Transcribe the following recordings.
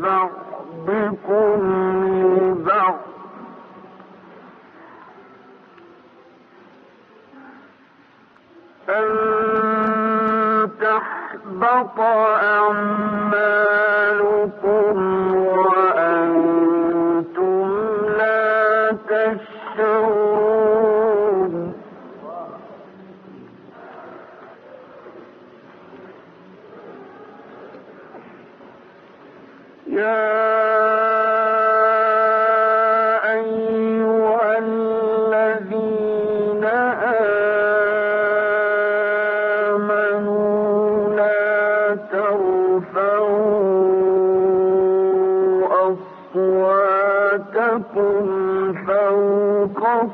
بعضكم لبعض أن تحبط أعمالكم.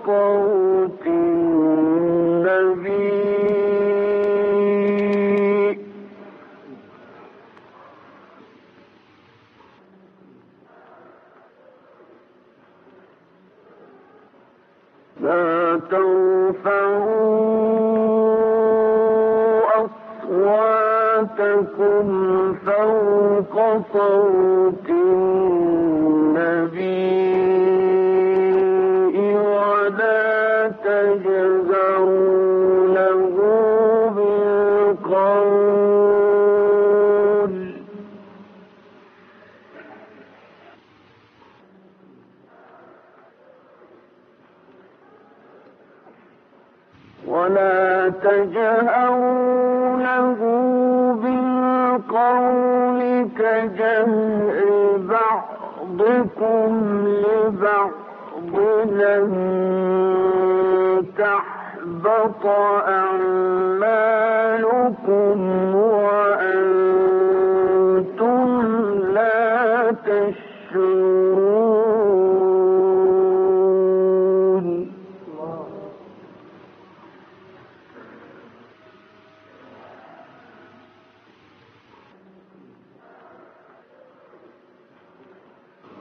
قوم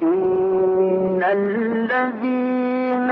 إن الذين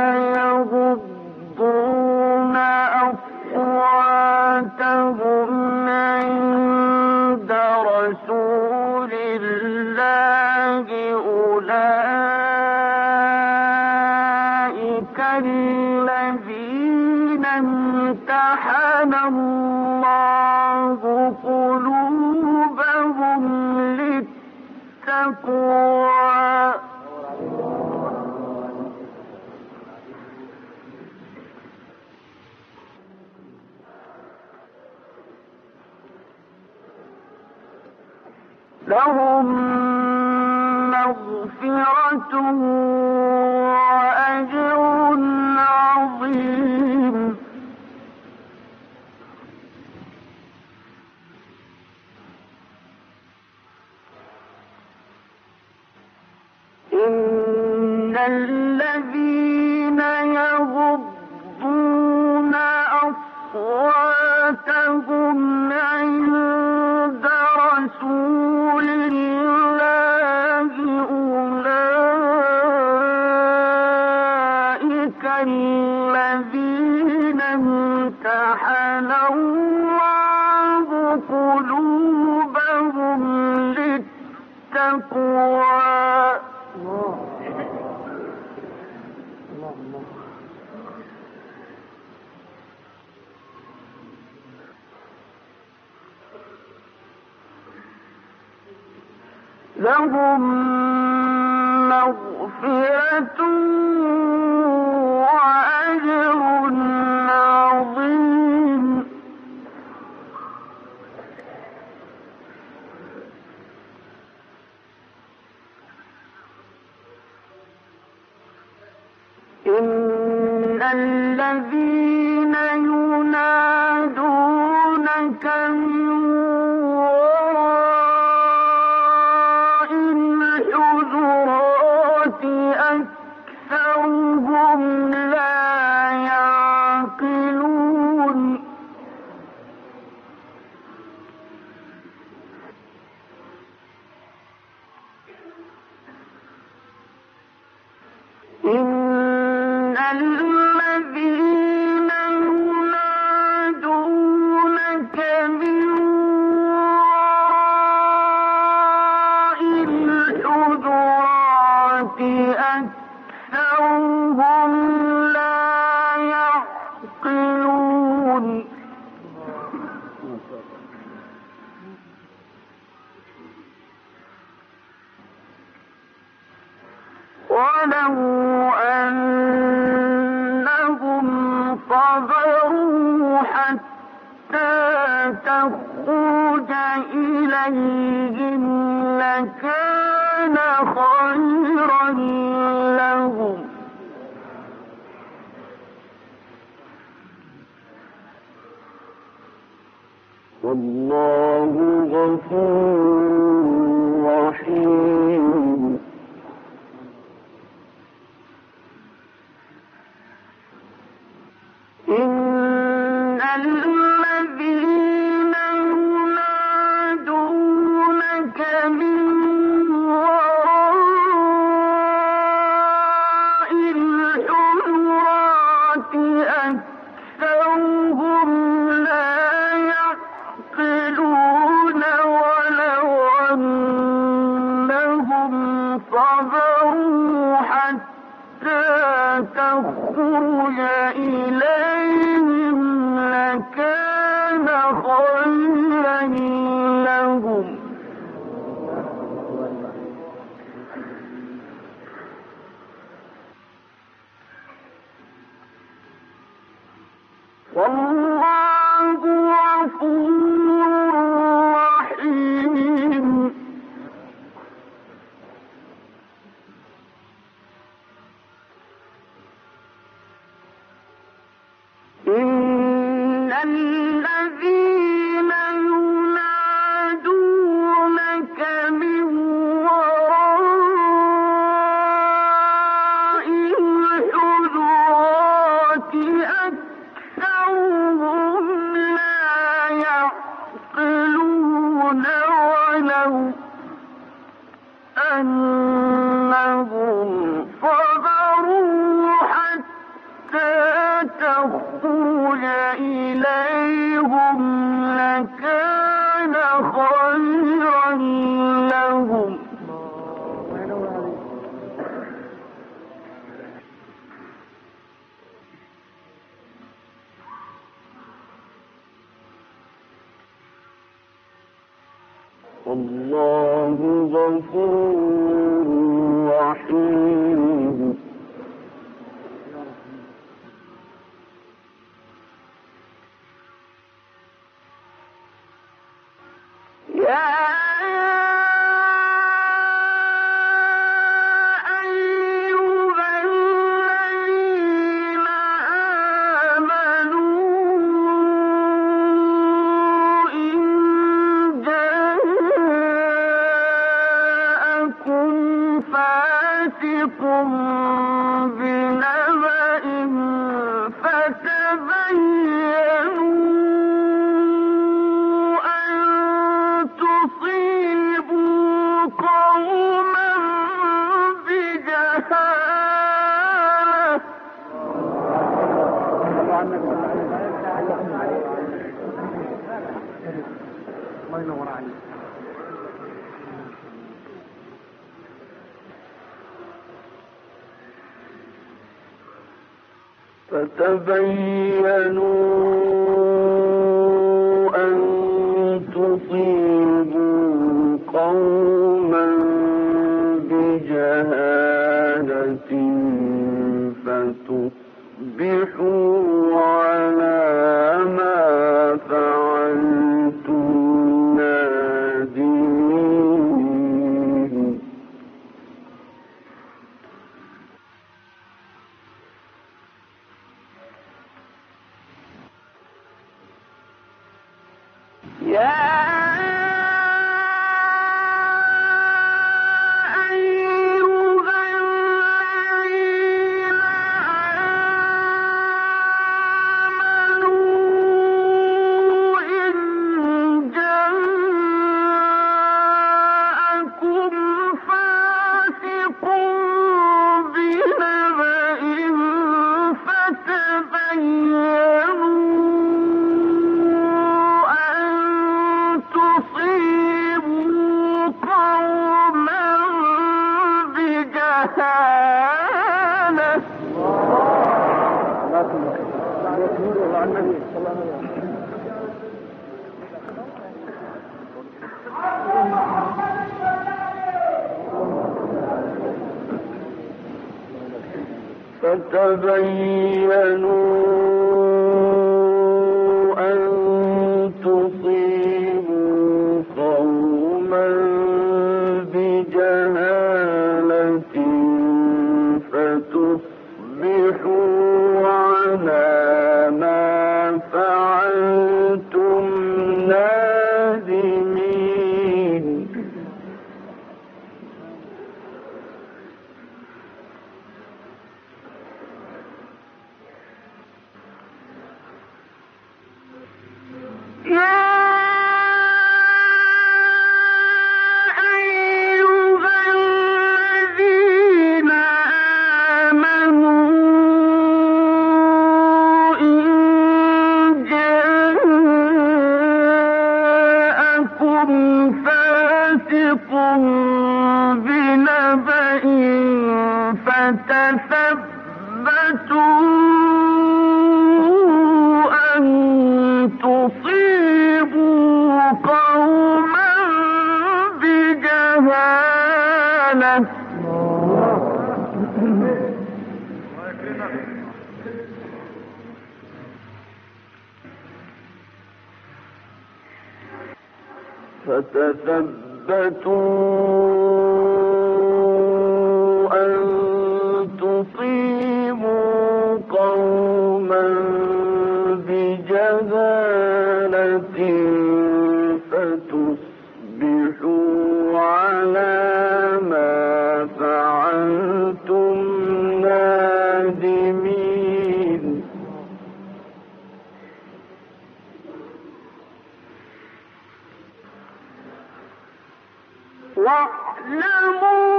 والله غفور رحيم. بجهالة فتبينوا فتثبتوا واعلموا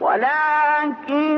ولكن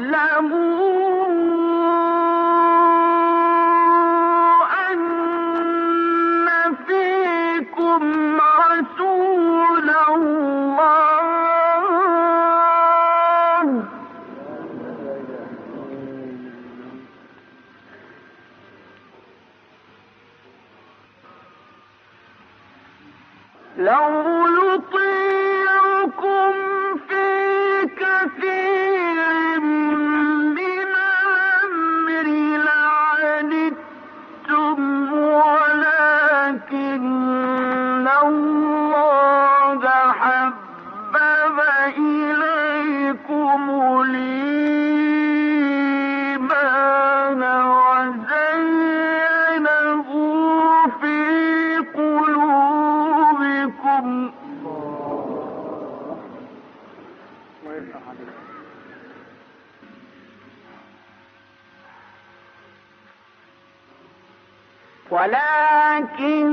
واعلموا ولكن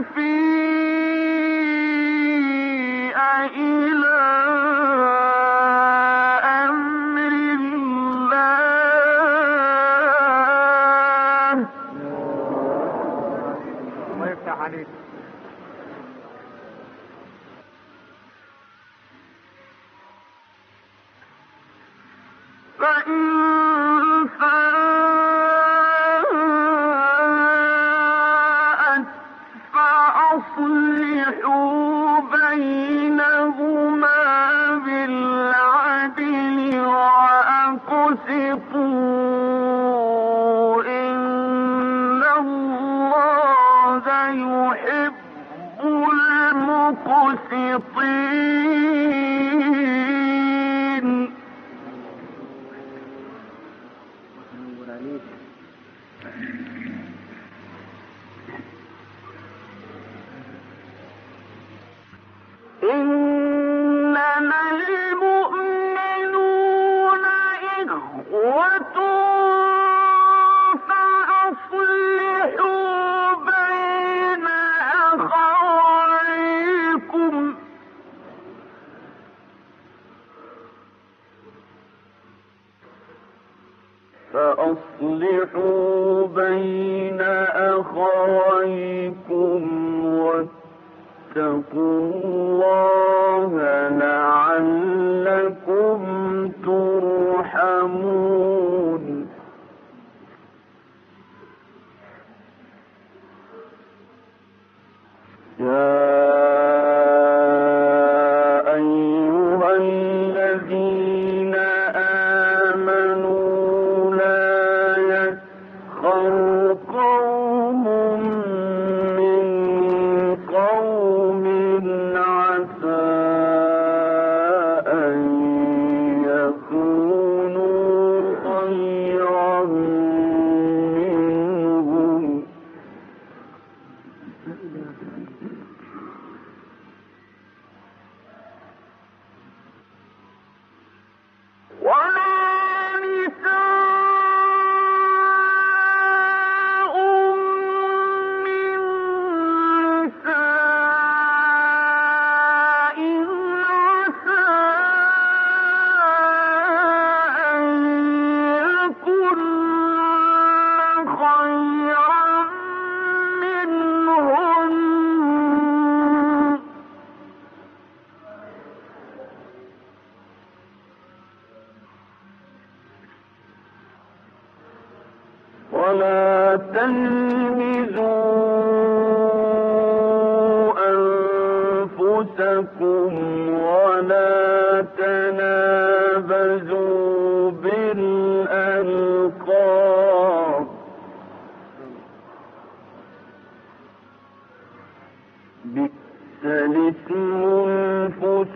في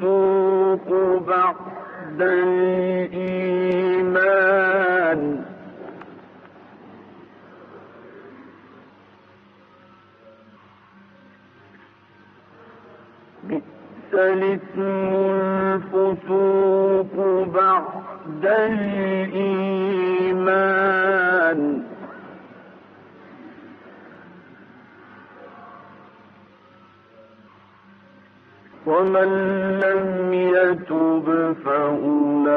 الفسوق بعد الإيمان. بئس الاسم الفسوق بعد الإيمان. ومن لم يتب فأولئك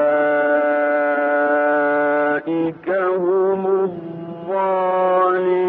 هم الظالمون.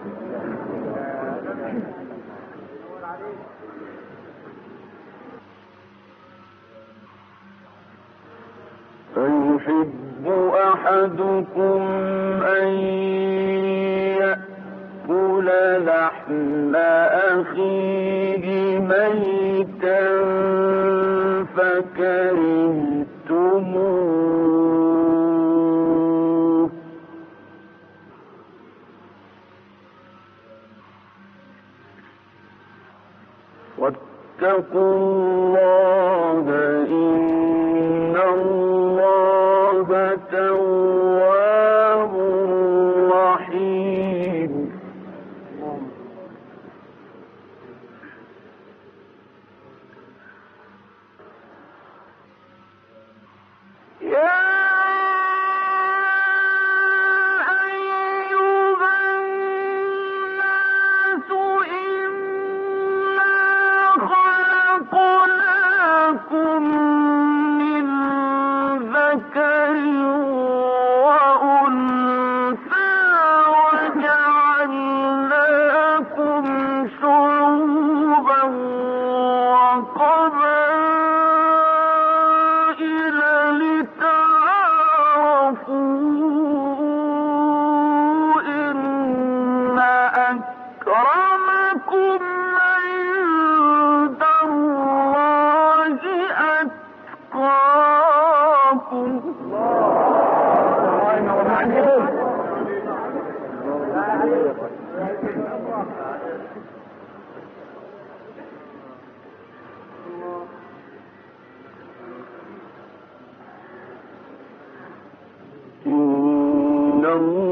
أخيه ميتا فكرهت الله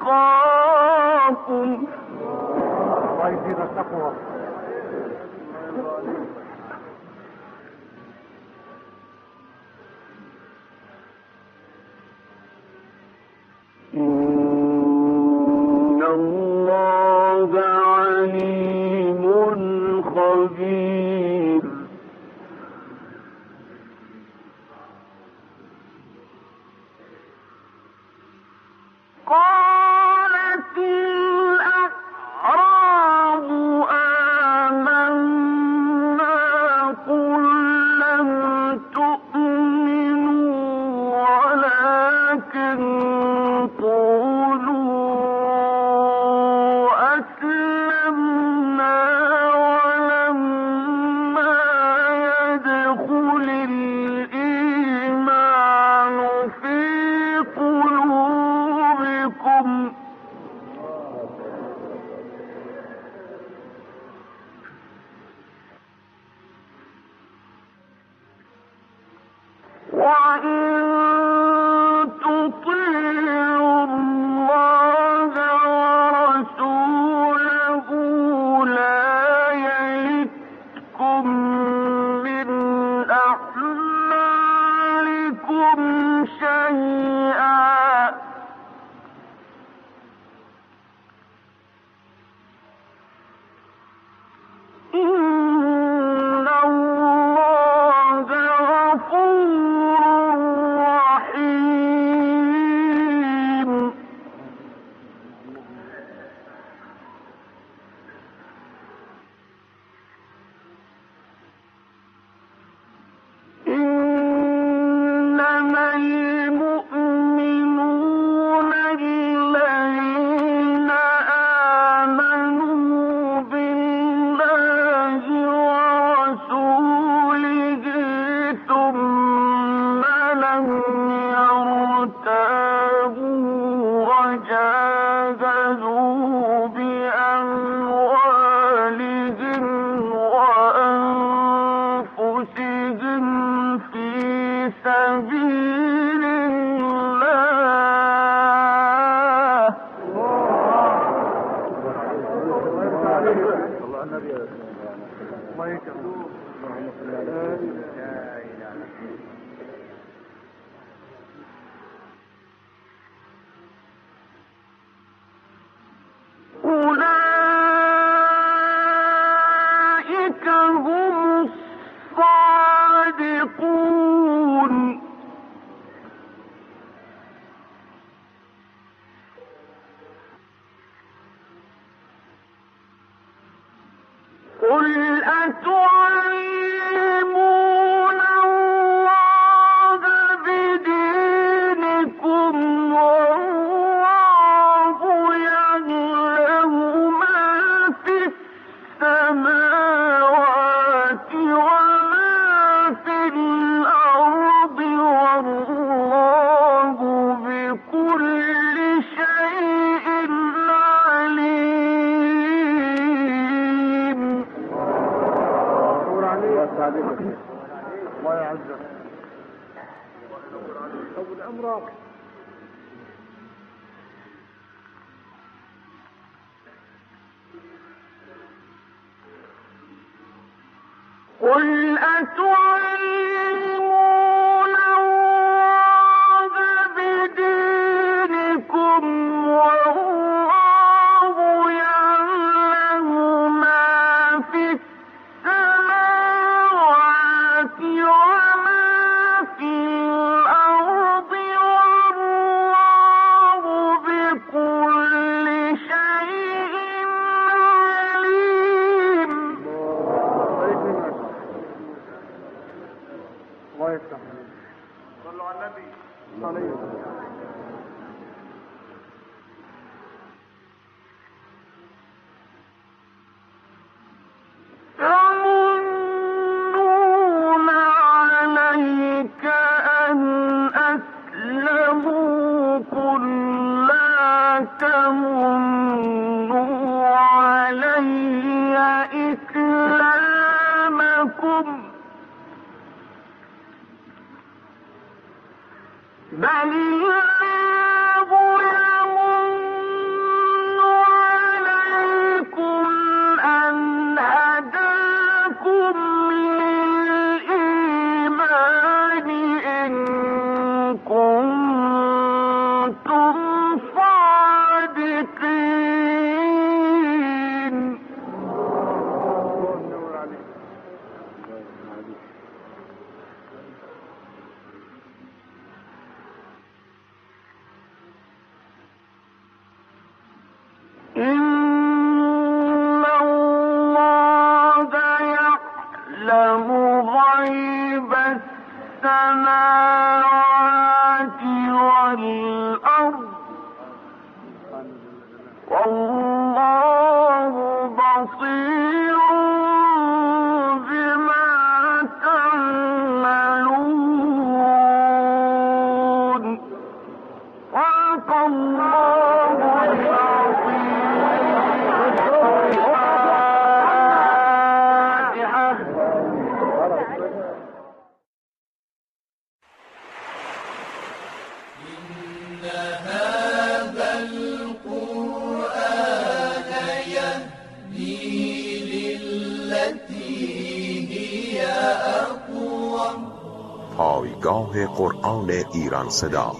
أتقاكم. وإن 他那有什么？صدا